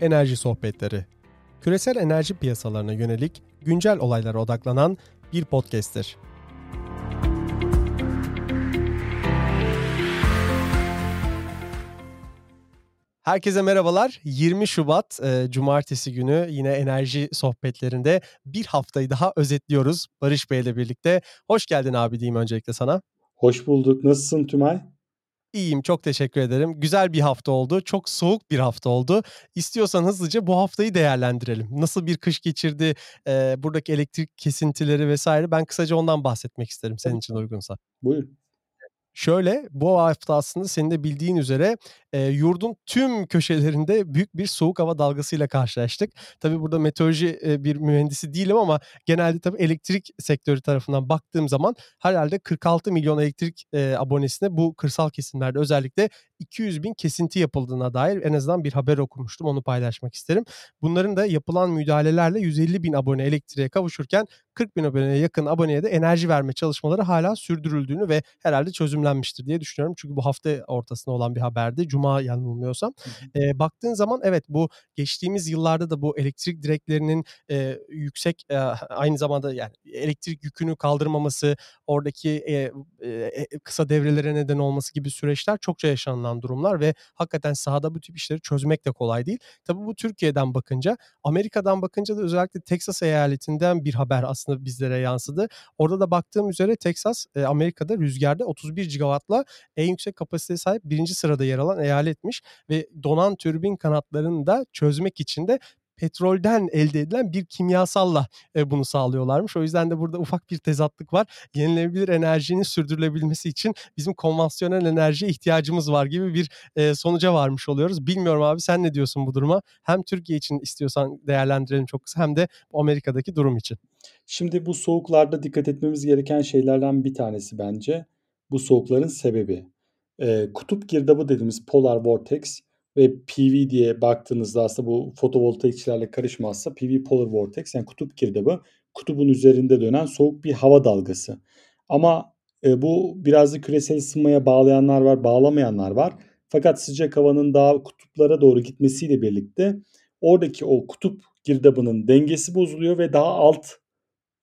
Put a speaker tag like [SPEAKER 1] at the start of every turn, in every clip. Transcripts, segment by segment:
[SPEAKER 1] Enerji Sohbetleri. Küresel enerji piyasalarına yönelik güncel olaylara odaklanan bir podcast'tir. Herkese merhabalar. 20 Şubat e, Cumartesi günü yine enerji sohbetlerinde bir haftayı daha özetliyoruz Barış Bey ile birlikte. Hoş geldin abi diyeyim öncelikle sana.
[SPEAKER 2] Hoş bulduk. Nasılsın Tümay?
[SPEAKER 1] İyiyim, çok teşekkür ederim. Güzel bir hafta oldu, çok soğuk bir hafta oldu. İstiyorsan hızlıca bu haftayı değerlendirelim. Nasıl bir kış geçirdi, e, buradaki elektrik kesintileri vesaire ben kısaca ondan bahsetmek isterim senin için uygunsa.
[SPEAKER 2] Buyur.
[SPEAKER 1] Şöyle bu hafta aslında senin de bildiğin üzere e, yurdun tüm köşelerinde büyük bir soğuk hava dalgasıyla karşılaştık. Tabii burada meteoroloji e, bir mühendisi değilim ama genelde tabii elektrik sektörü tarafından baktığım zaman herhalde 46 milyon elektrik e, abonesine bu kırsal kesimlerde özellikle 200 bin kesinti yapıldığına dair en azından bir haber okumuştum. Onu paylaşmak isterim. Bunların da yapılan müdahalelerle 150 bin abone elektriğe kavuşurken 40 bin aboneye yakın aboneye de enerji verme çalışmaları hala sürdürüldüğünü ve herhalde çözümlenmiştir diye düşünüyorum. Çünkü bu hafta ortasında olan bir haberdi. Cuma yanılmıyorsam. E, baktığın zaman evet bu geçtiğimiz yıllarda da bu elektrik direklerinin e, yüksek e, aynı zamanda yani elektrik yükünü kaldırmaması, oradaki e, e, kısa devrelere neden olması gibi süreçler çokça yaşanılan durumlar ve hakikaten sahada bu tip işleri çözmek de kolay değil. Tabii bu Türkiye'den bakınca, Amerika'dan bakınca da özellikle Texas eyaletinden bir haber aslında bizlere yansıdı. Orada da baktığım üzere Texas e, Amerika'da rüzgarda 31 gigawattla en yüksek kapasiteye sahip birinci sırada yer alan eyaletmiş ve donan türbin kanatlarını da çözmek için de petrolden elde edilen bir kimyasalla e, bunu sağlıyorlarmış. O yüzden de burada ufak bir tezatlık var. Yenilenebilir enerjinin sürdürülebilmesi için bizim konvansiyonel enerjiye ihtiyacımız var gibi bir e, sonuca varmış oluyoruz. Bilmiyorum abi sen ne diyorsun bu duruma? Hem Türkiye için istiyorsan değerlendirelim çok kısa hem de Amerika'daki durum için.
[SPEAKER 2] Şimdi bu soğuklarda dikkat etmemiz gereken şeylerden bir tanesi bence. Bu soğukların sebebi. E, kutup girdabı dediğimiz polar vortex ve PV diye baktığınızda aslında bu fotovoltaikçilerle karışmazsa PV Polar Vortex yani kutup girdabı kutubun üzerinde dönen soğuk bir hava dalgası. Ama e, bu biraz da küresel ısınmaya bağlayanlar var, bağlamayanlar var. Fakat sıcak havanın daha kutuplara doğru gitmesiyle birlikte oradaki o kutup girdabının dengesi bozuluyor ve daha alt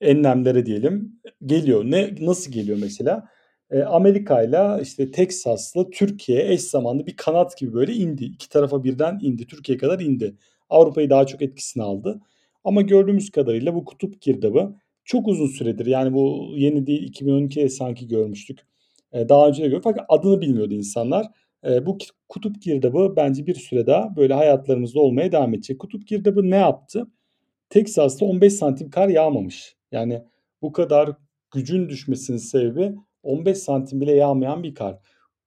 [SPEAKER 2] enlemlere diyelim geliyor. Ne nasıl geliyor mesela? E, Amerika ile işte Teksas'la Türkiye eş zamanlı bir kanat gibi böyle indi. İki tarafa birden indi. Türkiye kadar indi. Avrupa'yı daha çok etkisini aldı. Ama gördüğümüz kadarıyla bu kutup girdabı çok uzun süredir. Yani bu yeni değil 2012'de sanki görmüştük. E, daha önce de gördük fakat adını bilmiyordu insanlar. E, bu kutup girdabı bence bir süre daha böyle hayatlarımızda olmaya devam edecek. Kutup girdabı ne yaptı? Teksas'ta 15 santim kar yağmamış. Yani bu kadar gücün düşmesinin sebebi 15 santim bile yağmayan bir kar.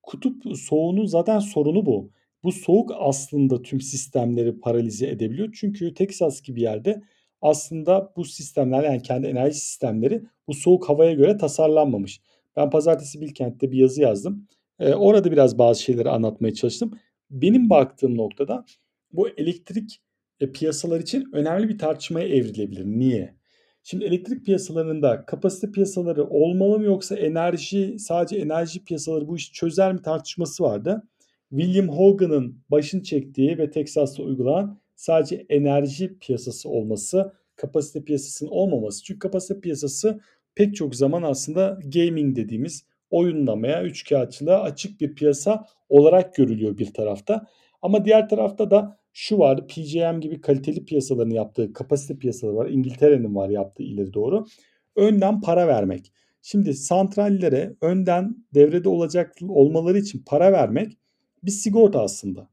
[SPEAKER 2] Kutup soğuğunun zaten sorunu bu. Bu soğuk aslında tüm sistemleri paralize edebiliyor. Çünkü Texas gibi yerde aslında bu sistemler yani kendi enerji sistemleri bu soğuk havaya göre tasarlanmamış. Ben pazartesi Bilkent'te bir yazı yazdım. Ee, orada biraz bazı şeyleri anlatmaya çalıştım. Benim baktığım noktada bu elektrik e, piyasalar için önemli bir tartışmaya evrilebilir. Niye? Şimdi elektrik piyasalarında kapasite piyasaları olmalı mı yoksa enerji sadece enerji piyasaları bu işi çözer mi tartışması vardı. William Hogan'ın başını çektiği ve Texas'ta uygulanan sadece enerji piyasası olması, kapasite piyasasının olmaması. Çünkü kapasite piyasası pek çok zaman aslında gaming dediğimiz oyunlamaya, üçkağıtçılığa açık bir piyasa olarak görülüyor bir tarafta. Ama diğer tarafta da şu vardı PJM gibi kaliteli piyasaların yaptığı kapasite piyasaları var. İngiltere'nin var yaptığı ileri doğru. Önden para vermek. Şimdi santrallere önden devrede olacak olmaları için para vermek bir sigorta aslında.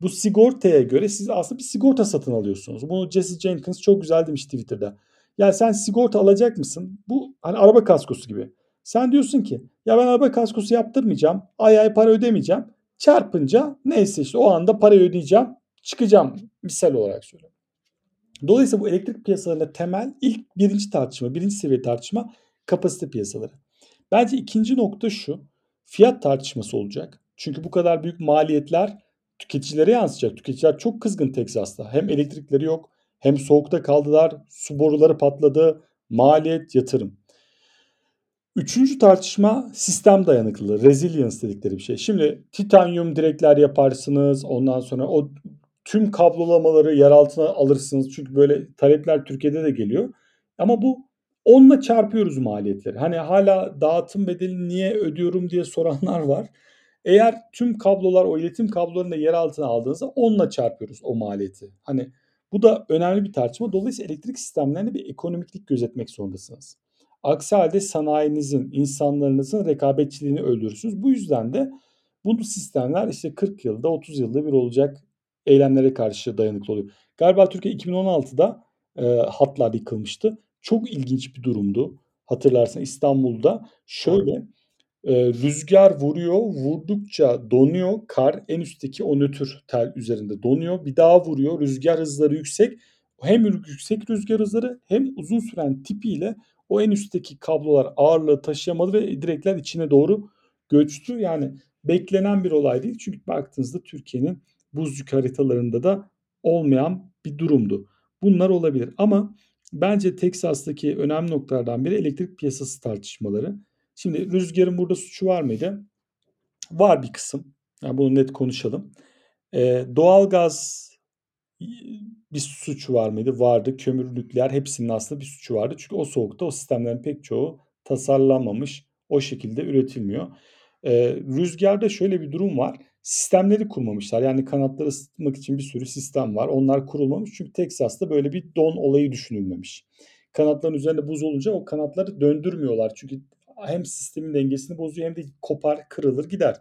[SPEAKER 2] Bu sigortaya göre siz aslında bir sigorta satın alıyorsunuz. Bunu Jesse Jenkins çok güzel demiş Twitter'da. Yani sen sigorta alacak mısın? Bu hani araba kaskosu gibi. Sen diyorsun ki ya ben araba kaskosu yaptırmayacağım. Ay ay para ödemeyeceğim. Çarpınca neyse işte o anda parayı ödeyeceğim çıkacağım misal olarak söylüyorum. Dolayısıyla bu elektrik piyasalarında temel ilk birinci tartışma, birinci seviye tartışma kapasite piyasaları. Bence ikinci nokta şu. Fiyat tartışması olacak. Çünkü bu kadar büyük maliyetler tüketicilere yansıyacak. Tüketiciler çok kızgın Teksas'ta. Hem elektrikleri yok hem soğukta kaldılar. Su boruları patladı. Maliyet, yatırım. Üçüncü tartışma sistem dayanıklılığı. Resilience dedikleri bir şey. Şimdi titanyum direkler yaparsınız. Ondan sonra o tüm kablolamaları yer altına alırsınız. Çünkü böyle talepler Türkiye'de de geliyor. Ama bu onunla çarpıyoruz maliyetleri. Hani hala dağıtım bedelini niye ödüyorum diye soranlar var. Eğer tüm kablolar o iletim kablolarını da yer altına aldığınızda onunla çarpıyoruz o maliyeti. Hani bu da önemli bir tartışma. Dolayısıyla elektrik sistemlerinde bir ekonomiklik gözetmek zorundasınız. Aksi halde sanayinizin, insanlarınızın rekabetçiliğini öldürürsünüz. Bu yüzden de bu sistemler işte 40 yılda 30 yılda bir olacak eylemlere karşı dayanıklı oluyor. Galiba Türkiye 2016'da e, hatlar yıkılmıştı. Çok ilginç bir durumdu. Hatırlarsın İstanbul'da şöyle e, rüzgar vuruyor, vurdukça donuyor. Kar en üstteki o nötr tel üzerinde donuyor. Bir daha vuruyor. Rüzgar hızları yüksek. Hem yüksek rüzgar hızları hem uzun süren tipiyle o en üstteki kablolar ağırlığı taşıyamadı ve direkler içine doğru göçtü. Yani beklenen bir olay değil. Çünkü baktığınızda Türkiye'nin buz yük haritalarında da olmayan bir durumdu. Bunlar olabilir ama bence Teksas'taki önemli noktalardan biri elektrik piyasası tartışmaları. Şimdi rüzgarın burada suçu var mıydı? Var bir kısım. Yani bunu net konuşalım. Ee, doğalgaz bir suçu var mıydı? Vardı. Kömür, nükleer hepsinin aslında bir suçu vardı. Çünkü o soğukta o sistemlerin pek çoğu tasarlanmamış. O şekilde üretilmiyor. Ee, rüzgarda şöyle bir durum var. Sistemleri kurmamışlar. Yani kanatları ısıtmak için bir sürü sistem var. Onlar kurulmamış. Çünkü Teksas'ta böyle bir don olayı düşünülmemiş. Kanatların üzerinde buz olunca o kanatları döndürmüyorlar. Çünkü hem sistemin dengesini bozuyor hem de kopar, kırılır, gider.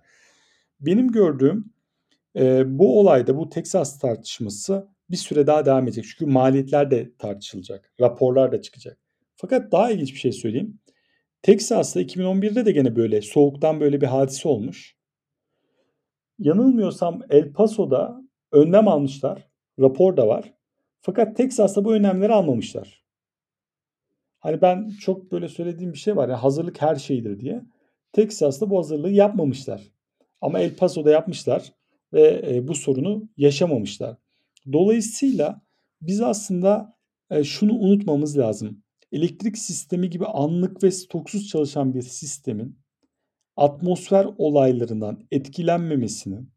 [SPEAKER 2] Benim gördüğüm e, bu olayda bu Texas tartışması bir süre daha devam edecek. Çünkü maliyetler de tartışılacak. Raporlar da çıkacak. Fakat daha ilginç bir şey söyleyeyim. Texas'ta 2011'de de gene böyle soğuktan böyle bir hadise olmuş. Yanılmıyorsam El Paso'da önlem almışlar. Rapor da var. Fakat Texas'ta bu önlemleri almamışlar. Hani ben çok böyle söylediğim bir şey var ya hazırlık her şeydir diye. Texas'ta bu hazırlığı yapmamışlar. Ama El Paso'da yapmışlar ve e, bu sorunu yaşamamışlar. Dolayısıyla biz aslında e, şunu unutmamız lazım. Elektrik sistemi gibi anlık ve stoksuz çalışan bir sistemin atmosfer olaylarından etkilenmemesinin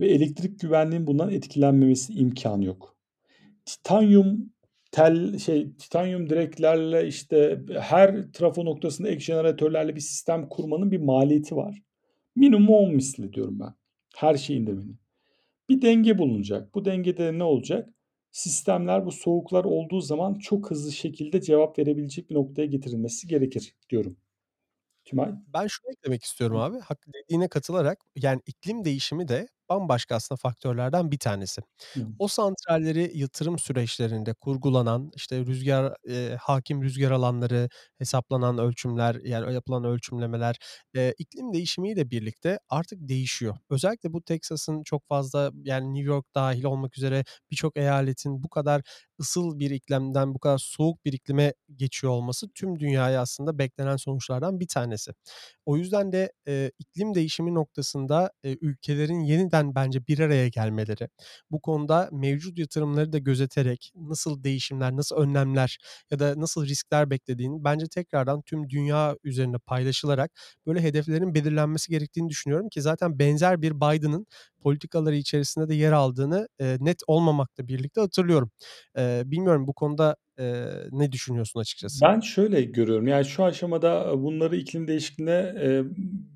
[SPEAKER 2] ve elektrik güvenliğinin bundan etkilenmemesi imkanı yok. Titanyum tel şey titanyum direklerle işte her trafo noktasında ek jeneratörlerle bir sistem kurmanın bir maliyeti var. Minimum 10 misli diyorum ben. Her şeyin indirmenin. Bir denge bulunacak. Bu dengede ne olacak? Sistemler bu soğuklar olduğu zaman çok hızlı şekilde cevap verebilecek bir noktaya getirilmesi gerekir diyorum. Tümay?
[SPEAKER 1] Ben şunu eklemek istiyorum abi. Hak dediğine katılarak yani iklim değişimi de bambaşka aslında faktörlerden bir tanesi.
[SPEAKER 2] Hı.
[SPEAKER 1] O santralleri yatırım süreçlerinde kurgulanan, işte rüzgar eee, hâkim rüzgar alanları, hesaplanan ölçümler, yani yapılan ölçümlemeler, eee, iklim değişimiyle birlikte artık değişiyor. Özellikle bu Texas'ın çok fazla yani New York dâhil olmak üzere birçok eyaletin bu kadar ısıl bir iklimden bu kadar soğuk bir iklime geçiyor olması tüm dünyaya aslında beklenen sonuçlardan bir tanesi. O yüzden de, eee, iklim değişimi noktasında, eee, ülkelerin yeniden bence bir araya gelmeleri, bu konuda mevcut yatırımları da gözeterek nasıl değişimler, nasıl önlemler ya da nasıl riskler beklediğini bence tekrardan tüm dünya üzerinde paylaşılarak böyle hedeflerin belirlenmesi gerektiğini düşünüyorum ki zaten benzer bir Biden'ın politikaları içerisinde de yer aldığını, eee, net olmamakla birlikte hatırlıyorum. Eee, bilmiyorum bu konuda, eee, ne düşünüyorsun açıkçası?
[SPEAKER 2] Ben şöyle görüyorum. Yani şu aşamada bunları iklim değişikliğine, eee,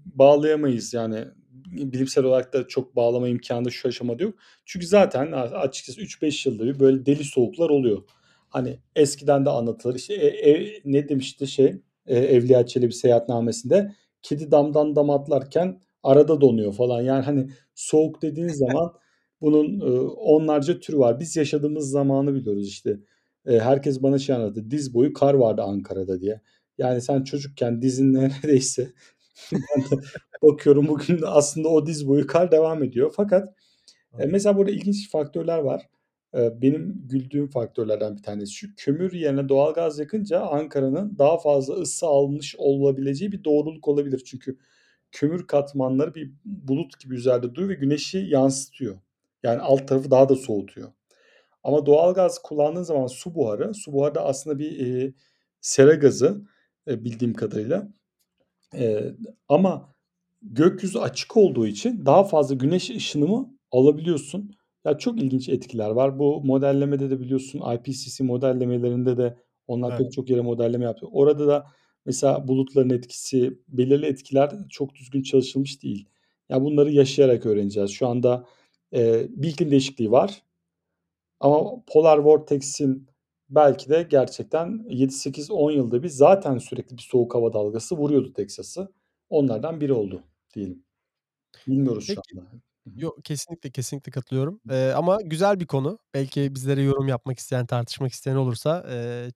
[SPEAKER 2] bağlayamayız. Yani bilimsel olarak da çok bağlama imkânı da şu aşamada yok. Çünkü zaten açıkçası 3-5 yılda bir böyle deli soğuklar oluyor. Hani eskiden de anlatılır. İşte, e ev ne demişti şey, eee, Evliya Çelebi seyahatnamesinde? Kedi damdan dama atlarken arada donuyor falan. Yani, hani, soğuk dediğiniz zaman bunun, ııı, onlarca türü var. Biz yaşadığımız zamanı biliyoruz işte. Eee, herkes bana şey anlatır, diz boyu kar vardı Ankara'da diye. Yani sen çocukken dizin neredeyse ben de bakıyorum bugün aslında o diz boyu kar devam ediyor. Fakat, eee, mesela burada ilginç faktörler var. Eee, benim güldüğüm faktörlerden bir tanesi şu: Kömür yerine doğalgaz yakınca Ankara'nın daha fazla ısı almış olabileceği bir doğruluk olabilir. Çünkü kömür katmanları bir bulut gibi üzerinde duruyor ve güneşi yansıtıyor. Yani alt tarafı daha da soğutuyor. Ama doğalgaz kullandığın zaman su buharı, su buharı da aslında bir, eee, sera gazı, eee, bildiğim kadarıyla. Eee, ama gökyüzü açık olduğu için daha fazla güneş ışınımı alabiliyorsun Ya, çok ilginç etkiler var. Bu modellemede de biliyorsun IPCC modellemelerinde de onlar
[SPEAKER 1] Evet.
[SPEAKER 2] pek çok yere modelleme yaptı. Orada da mesela bulutların etkisi, belirli etkiler çok düzgün çalışılmış değil. Ya, bunları yaşayarak öğreneceğiz. Şu anda, eee, bir iklim değişikliği var ama Polar Vortex'in belki de gerçekten 7-8-10 yılda bir zaten sürekli bir soğuk hava dalgası vuruyordu Teksas'ı. Onlardan biri oldu diyelim. Bilmiyoruz şu
[SPEAKER 1] Peki.
[SPEAKER 2] anda. Hı hı.
[SPEAKER 1] Yo, kesinlikle, kesinlikle katılıyorum. Eee, ama güzel bir konu. Belki bizlere yorum yapmak isteyen, tartışmak isteyen olursa,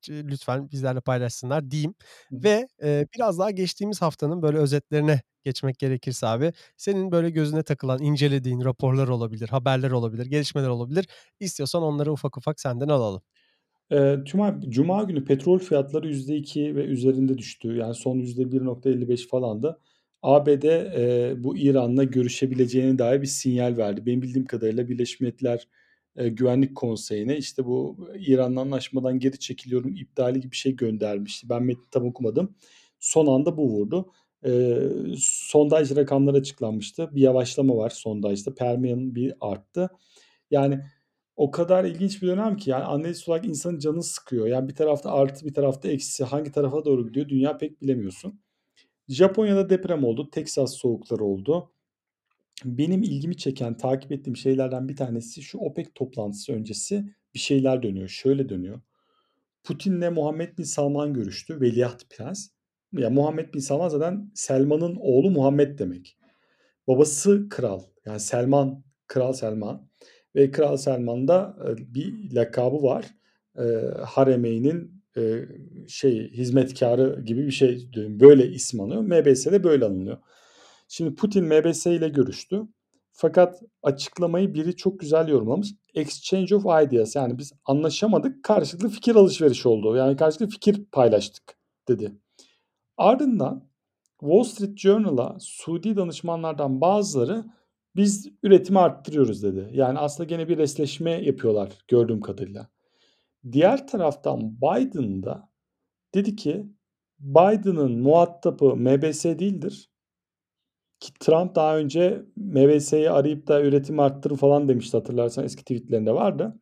[SPEAKER 1] ç lütfen bizlerle paylaşsınlar diyeyim ve, eee, biraz daha geçtiğimiz haftanın böyle özetlerine geçmek gerekirse abi, senin böyle gözüne takılan, incelediğin raporlar olabilir, haberler olabilir, gelişmeler olabilir. İstiyorsan onları ufak ufak senden alalım.
[SPEAKER 2] Eee, cuma cuma günü petrol fiyatları %2 ve üzerinde düştü. Yani son %1.55 falandı. ABD, eee, bu İran'la görüşebileceğine dair bir sinyal verdi. Benim bildiğim kadarıyla Birleşmiş Milletler, eee, Güvenlik Konseyi'ne, işte, bu İran'la anlaşmadan geri çekiliyorum iptali gibi bir şey göndermişti. Ben metni tam okumadım. Son anda bu vurdu. Eee, sondaj rakamları açıklanmıştı. Bir yavaşlama var sondajda. Permian bir arttı. Yani o kadar ilginç bir dönem ki yani analist olarak insanın canını sıkıyor. Yani bir tarafta artı bir tarafta eksi. Hangi tarafa doğru gidiyor dünya pek bilemiyorsun. Japonya'da deprem oldu. Teksas soğukları oldu. Benim ilgimi çeken, takip ettiğim şeylerden bir tanesi şu OPEC toplantısı öncesi bir şeyler dönüyor. Şöyle dönüyor. Putin'le Muhammed Bin Salman görüştü. Veliaht Prens. Ya Muhammed Bin Salman zaten Selman'ın oğlu Muhammed demek. Babası kral. Yani Selman, Kral Selman ve Kral Selman'da e, bir lakabı var. E, Haremeyn'in e, şey hizmetkarı gibi bir şey böyle isim alıyor. MBS'de böyle alınıyor. Şimdi Putin MBS ile görüştü. Fakat açıklamayı biri çok güzel yorumlamış. Exchange of ideas yani biz anlaşamadık karşılıklı fikir alışverişi oldu. Yani karşılıklı fikir paylaştık dedi. Ardından Wall Street Journal'a Suudi danışmanlardan bazıları biz üretimi arttırıyoruz dedi. Yani aslında gene bir resleşme yapıyorlar gördüğüm kadarıyla. Diğer taraftan Biden da dedi ki Biden'ın muhatabı MBS değildir. Ki Trump daha önce MBS'yi arayıp da üretimi arttırın falan demişti hatırlarsan eski tweetlerinde vardı.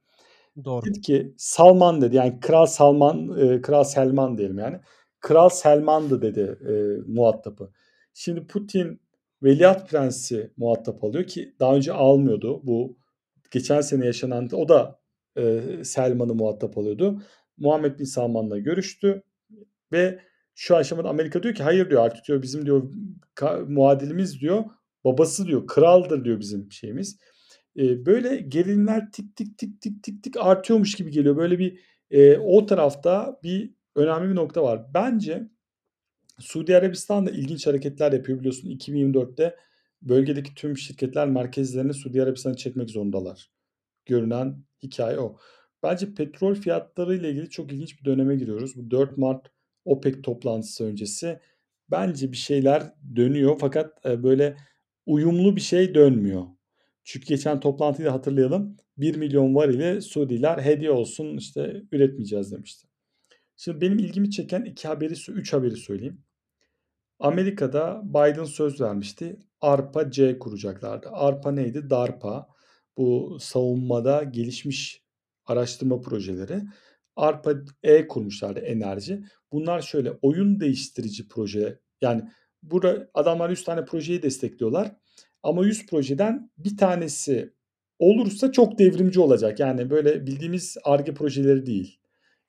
[SPEAKER 1] Doğru.
[SPEAKER 2] Dedi ki Salman dedi yani Kral Salman, e, Kral Selman diyelim yani. Kral Selman'dı dedi e, muhatabı. Şimdi Putin Veliaht Prensi muhatap alıyor ki daha önce almıyordu. Bu geçen sene yaşanan o da e, Selman'ı muhatap alıyordu. Muhammed Bin Salman'la görüştü ve şu aşamada Amerika diyor ki hayır diyor artık diyor bizim diyor muadilimiz diyor babası diyor kraldır diyor bizim şeyimiz. E, böyle gerilimler tik tik tik tik tik tik artıyormuş gibi geliyor. Böyle bir e, o tarafta bir önemli bir nokta var. Bence Suudi Arabistan da ilginç hareketler yapıyor biliyorsun 2024'te bölgedeki tüm şirketler merkezlerini Suudi Arabistan'a çekmek zorundalar. Görünen hikaye o. Bence petrol fiyatları ile ilgili çok ilginç bir döneme giriyoruz. Bu 4 Mart OPEC toplantısı öncesi bence bir şeyler dönüyor fakat böyle uyumlu bir şey dönmüyor. Çünkü geçen toplantıyı da hatırlayalım. 1 milyon var ile Suudiler hediye olsun işte üretmeyeceğiz demişti. Şimdi benim ilgimi çeken iki haberi, üç haberi söyleyeyim. Amerika'da Biden söz vermişti. ARPA-C kuracaklardı. ARPA neydi? DARPA. Bu savunmada gelişmiş araştırma projeleri. ARPA-E kurmuşlardı enerji. Bunlar şöyle oyun değiştirici proje. Yani burada adamlar 100 tane projeyi destekliyorlar. Ama 100 projeden bir tanesi olursa çok devrimci olacak. Yani böyle bildiğimiz ARGE projeleri değil.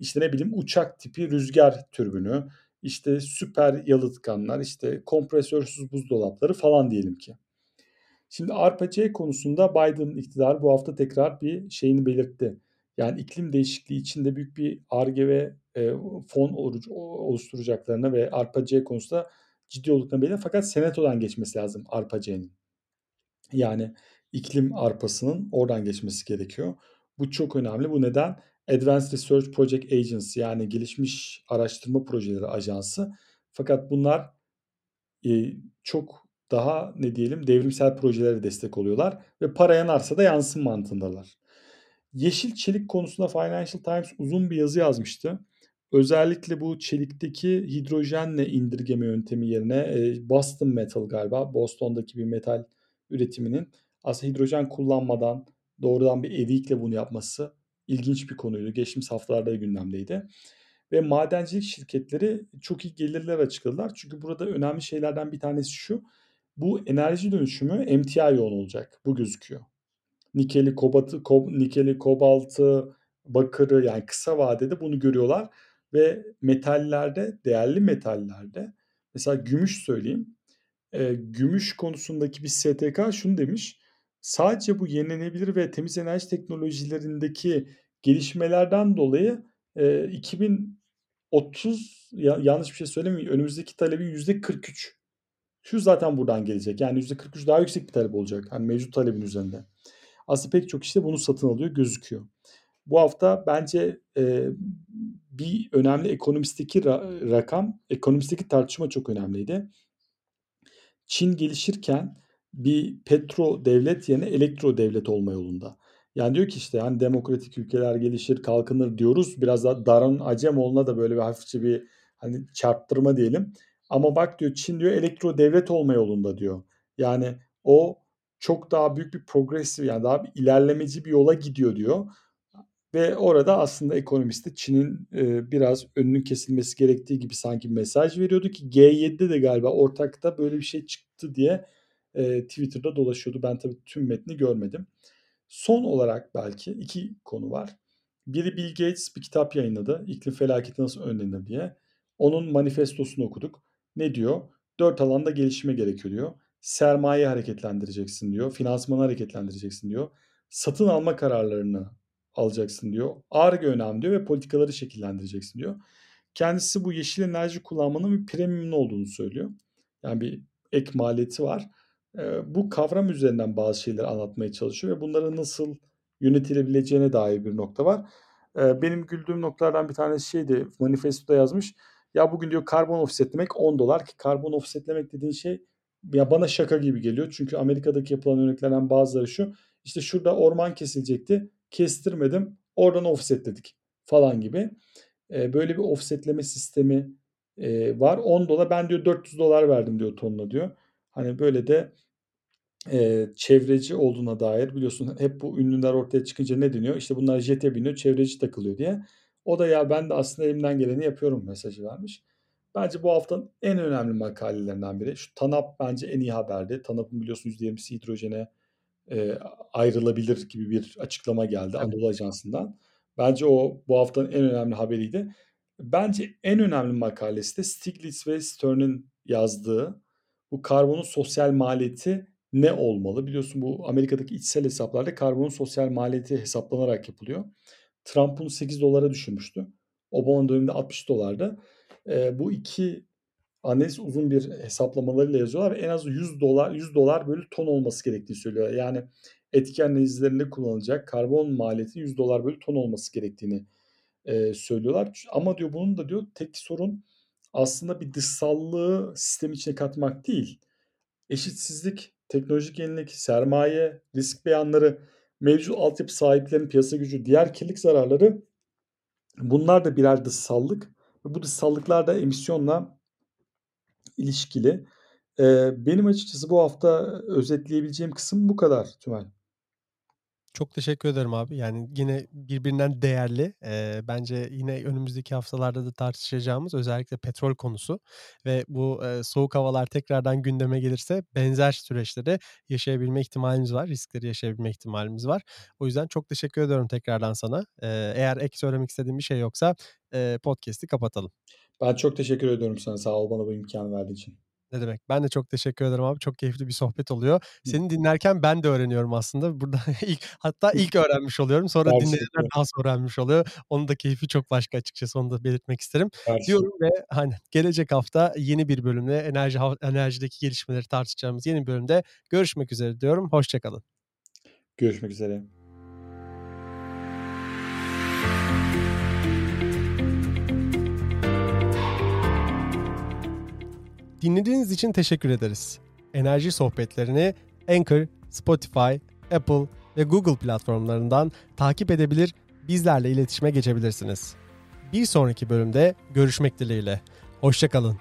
[SPEAKER 2] İşte ne bileyim uçak tipi rüzgar türbünü, işte süper yalıtkanlar, işte kompresörsüz buzdolapları falan diyelim ki. Şimdi ARPA-C konusunda Biden iktidarı bu hafta tekrar bir şeyini belirtti. Yani iklim değişikliği içinde büyük bir ARGE ve e, fon oluşturacaklarına ve ARPA-C konusunda ciddi olduklarını belirtti. Fakat senatodan geçmesi lazım ARPA-C'nin. Yani iklim arpasının oradan geçmesi gerekiyor. Bu çok önemli. Bu neden? Advanced Research Project Agency yani gelişmiş araştırma projeleri ajansı. Fakat bunlar e, çok daha ne diyelim devrimsel projelere destek oluyorlar ve para yanarsa da yansın mantığındalar. Yeşil çelik konusunda Financial Times uzun bir yazı yazmıştı. Özellikle bu çelikteki hidrojenle indirgeme yöntemi yerine e, Boston Metal galiba Boston'daki bir metal üretiminin aslında hidrojen kullanmadan doğrudan bir evikle bunu yapması ilginç bir konuydu. Geçtiğimiz haftalarda gündemdeydi. Ve madencilik şirketleri çok iyi gelirler açıkladılar. Çünkü burada önemli şeylerden bir tanesi şu. Bu enerji dönüşümü emtia yoğun olacak. Bu gözüküyor. Nikeli, kobatı, kob, nikeli, kobaltı, bakırı yani kısa vadede bunu görüyorlar. Ve metallerde, değerli metallerde mesela gümüş söyleyeyim. E, gümüş konusundaki bir STK şunu demiş. Sadece bu yenilenebilir ve temiz enerji teknolojilerindeki gelişmelerden dolayı e, 2030 ya, yanlış bir şey söylemeyeyim önümüzdeki talebin %43 şu zaten buradan gelecek. Yani %43 daha yüksek bir talep olacak. Hani mevcut talebin üzerinde. Aslında pek çok işte bunu satın alıyor gözüküyor. Bu hafta bence e, bir önemli ekonomisteki ra- rakam, ekonomisteki tartışma çok önemliydi. Çin gelişirken bir petro devlet yerine elektro devlet olma yolunda. Yani diyor ki işte hani demokratik ülkeler gelişir, kalkınır diyoruz. Biraz da Darun Acemoğlu'na da böyle bir hafifçe bir hani çarptırma diyelim. Ama bak diyor Çin diyor elektro devlet olma yolunda diyor. Yani o çok daha büyük bir progresif yani daha bir ilerlemeci bir yola gidiyor diyor. Ve orada aslında ekonomisti Çin'in e, biraz önünün kesilmesi gerektiği gibi sanki bir mesaj veriyordu ki G7'de de galiba ortakta böyle bir şey çıktı diye e, Twitter'da dolaşıyordu. Ben tabii tüm metni görmedim. Son olarak belki iki konu var. Biri Bill Gates bir kitap yayınladı. İklim felaketi nasıl önlenir diye. Onun manifestosunu okuduk. Ne diyor? Dört alanda gelişme gerekiyor diyor. Sermaye hareketlendireceksin diyor. Finansmanı hareketlendireceksin diyor. Satın alma kararlarını alacaksın diyor. Arge önemli diyor ve politikaları şekillendireceksin diyor. Kendisi bu yeşil enerji kullanmanın bir premiumlu olduğunu söylüyor. Yani bir ek maliyeti var. Bu kavram üzerinden bazı şeyler anlatmaya çalışıyor ve bunların nasıl yönetilebileceğine dair bir nokta var. Benim güldüğüm noktalardan bir tanesi şeydi. Manifestoda yazmış. Ya bugün diyor karbon offsetlemek 10 dolar ki karbon offsetlemek dediğin şey ya bana şaka gibi geliyor. Çünkü Amerika'daki yapılan örneklerden bazıları şu. İşte şurada orman kesilecekti kestirmedim. Oradan offsetledik falan gibi. Böyle bir offsetleme sistemi var. 10 dolar ben diyor 400 dolar verdim diyor tonuna diyor. Hani böyle de e, çevreci olduğuna dair biliyorsun hep bu ünlüler ortaya çıkınca ne deniyor? İşte bunlar jete biniyor çevreci takılıyor diye. O da ya ben de aslında elimden geleni yapıyorum mesajı vermiş. Bence bu haftanın en önemli makalelerinden biri. Şu TANAP bence en iyi haberdi. TANAP'ın biliyorsun %20'si hidrojene e, ayrılabilir gibi bir açıklama geldi evet. Anadolu Ajansı'ndan. Bence o bu haftanın en önemli haberiydi. Bence en önemli makalesi de Stiglitz ve Stern'in yazdığı bu karbonun sosyal maliyeti ne olmalı? Biliyorsun bu Amerika'daki içsel hesaplarda karbonun sosyal maliyeti hesaplanarak yapılıyor. Trump bunu 8 dolara düşürmüştü. Obama döneminde 60 dolardı. E, bu iki analiz uzun bir hesaplamalarıyla yazıyorlar ve en az 100 dolar 100 dolar bölü ton olması gerektiğini söylüyor. Yani etki analizlerinde kullanılacak karbon maliyeti 100 dolar bölü ton olması gerektiğini e, söylüyorlar. Ama diyor bunun da diyor tek sorun aslında bir dışsallığı sistem içine katmak değil. Eşitsizlik, teknolojik yenilik, sermaye, risk beyanları, mevcut altyapı sahiplerinin piyasa gücü, diğer kirlilik zararları bunlar da birer dışsallık. Ve bu dışsallıklar da emisyonla ilişkili. Eee, benim açıkçası bu hafta özetleyebileceğim kısım bu kadar Tümen.
[SPEAKER 1] Çok teşekkür ederim abi. Yani yine birbirinden değerli, eee, bence yine önümüzdeki haftalarda da tartışacağımız özellikle petrol konusu ve bu, eee, soğuk havalar tekrardan gündeme gelirse benzer süreçleri yaşayabilme ihtimalimiz var, riskleri yaşayabilme ihtimalimiz var. O yüzden çok teşekkür ediyorum tekrardan sana. Eee, eğer ek söylemek istediğin bir şey yoksa, eee, podcast'i kapatalım.
[SPEAKER 2] Ben çok teşekkür ediyorum sana. Sağ ol bana bu imkânı verdiğin için.
[SPEAKER 1] Ne demek. Ben de çok teşekkür ederim abi. Çok keyifli bir sohbet oluyor. Seni dinlerken ben de öğreniyorum aslında. Burada ilk hatta ilk öğrenmiş oluyorum. Sonra dinleyenler daha sonra öğrenmiş oluyor. Onun da keyfi çok başka açıkçası. Onu da belirtmek isterim. Gerçekten. Diyorum ve hani gelecek hafta yeni bir bölümde enerji enerjideki gelişmeleri tartışacağımız yeni bir bölümde görüşmek üzere diyorum. Hoşçakalın.
[SPEAKER 2] Görüşmek üzere.
[SPEAKER 1] Dinlediğiniz için teşekkür ederiz. Enerji sohbetlerini Anchor, Spotify, Apple ve Google platformlarından takip edebilir, bizlerle iletişime geçebilirsiniz. Bir sonraki bölümde görüşmek dileğiyle. Hoşçakalın.